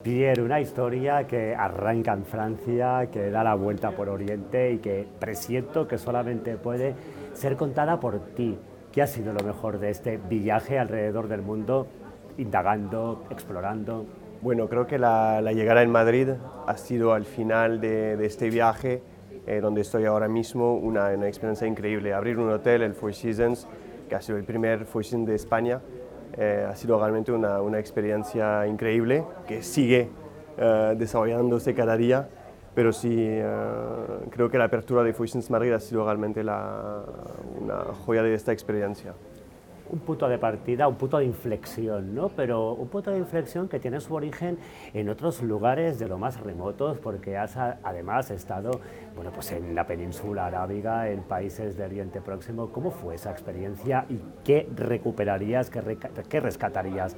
Pierre, una historia que arranca en Francia, que da la vuelta por Oriente y que presiento que solamente puede ser contada por ti. ¿Qué ha sido lo mejor de este viaje alrededor del mundo, indagando, explorando? Bueno, creo que la, llegada en Madrid ha sido al final de, este viaje, eh, donde estoy ahora mismo, una, experiencia increíble. Abrir un hotel, el Four Seasons, que ha sido el primer Four Seasons de España, eh, ha sido realmente una, una, experiencia increíble que sigue eh, desarrollándose cada día, pero sí eh, creo que la apertura de Fusions Madrid ha sido realmente la, una joya de esta experiencia un punto de partida, un punto de inflexión, ¿no? Pero un punto de inflexión que tiene su origen en otros lugares de lo más remotos, porque has además estado, bueno, pues en la península arábiga, en países del Oriente Próximo. ¿Cómo fue esa experiencia y qué recuperarías, qué, rescatarías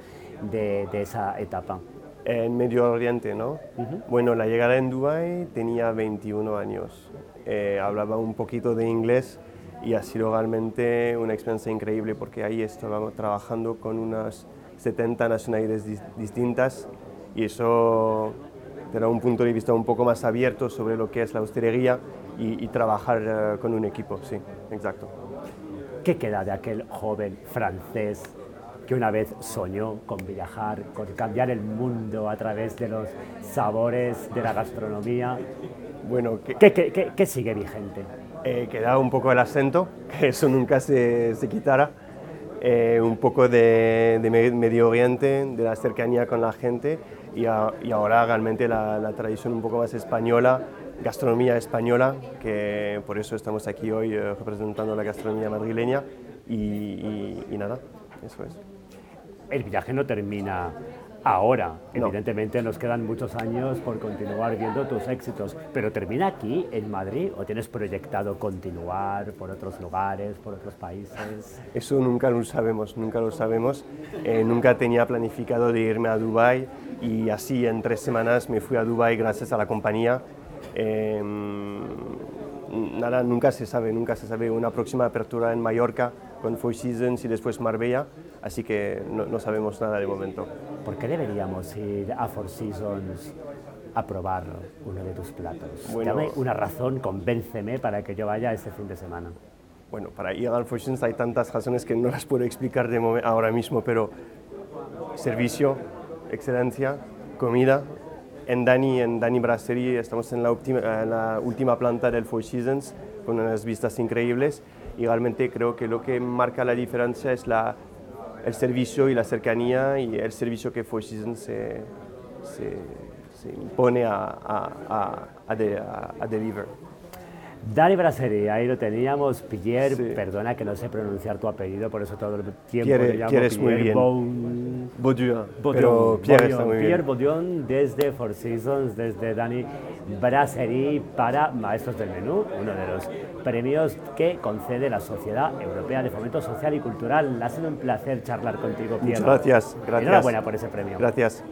de, esa etapa? En Medio Oriente, ¿no? Bueno, la llegada en Dubái tenía 21 años. Eh, hablaba un poquito de inglés y ha sido realmente una experiencia increíble porque ahí estábamos trabajando con unas 70 nacionalidades distintas y eso te da un punto de vista un poco más abierto sobre lo que es la hostelería y, trabajar eh, con un equipo, sí, exacto. ¿Qué queda de aquel joven francés que una vez soñó con viajar, con cambiar el mundo a través de los sabores de la gastronomía? Bueno, ¿qué, qué, qué sigue vigente? Eh, quedaba un poco el acento, que eso nunca se, se quitara, eh, un poco de, Medio Oriente, de la cercanía con la gente y, y ahora realmente la, tradición un poco más española, gastronomía española, que por eso estamos aquí hoy eh, representando la gastronomía madrileña y, y nada, eso es. El viaje no termina ahora. Evidentemente nos quedan muchos años por continuar viendo tus éxitos, pero ¿termina aquí, en Madrid, o tienes proyectado continuar por otros lugares, por otros países? Eso nunca lo sabemos, nunca lo sabemos. Eh, nunca tenía planificado de irme a Dubái y así en tres semanas me fui a Dubái gracias a la compañía. Em, nada, nunca se sabe, nunca se sabe. Una próxima apertura en Mallorca con Four Seasons y después Marbella, así que no, sabemos nada de momento. ¿Por qué deberíamos ir a Four Seasons a probar uno de tus platos? Dame una razón, convénceme para que yo vaya este fin de semana. Bueno, para ir a Four Seasons hay tantas razones que no las puedo explicar de ahora mismo, pero servicio, excelencia, comida. En Dani, en Dani Brasserie, estamos en la, en la última planta del Four Seasons con unas vistas increíbles y realmente creo que lo que marca la diferencia es la, el servicio y la cercanía y el servicio que Four Seasons se, se, se impone a, a, a, a, deliver. Dani Brasserie, ahí lo teníamos. Pierre, perdona que no sé pronunciar tu apellido, por eso todo el tiempo Pierre, le llamo Pierre es muy bien. Baudion, pero Pierre está muy Pierre Baudion desde Four Seasons, desde Dani Brasserie para Maestros del Menú, uno de los premios que concede la Sociedad Europea de Fomento Social y Cultural. Ha sido un placer charlar contigo, Pierre. Muchas gracias, gracias. Enhorabuena por ese premio. Gracias.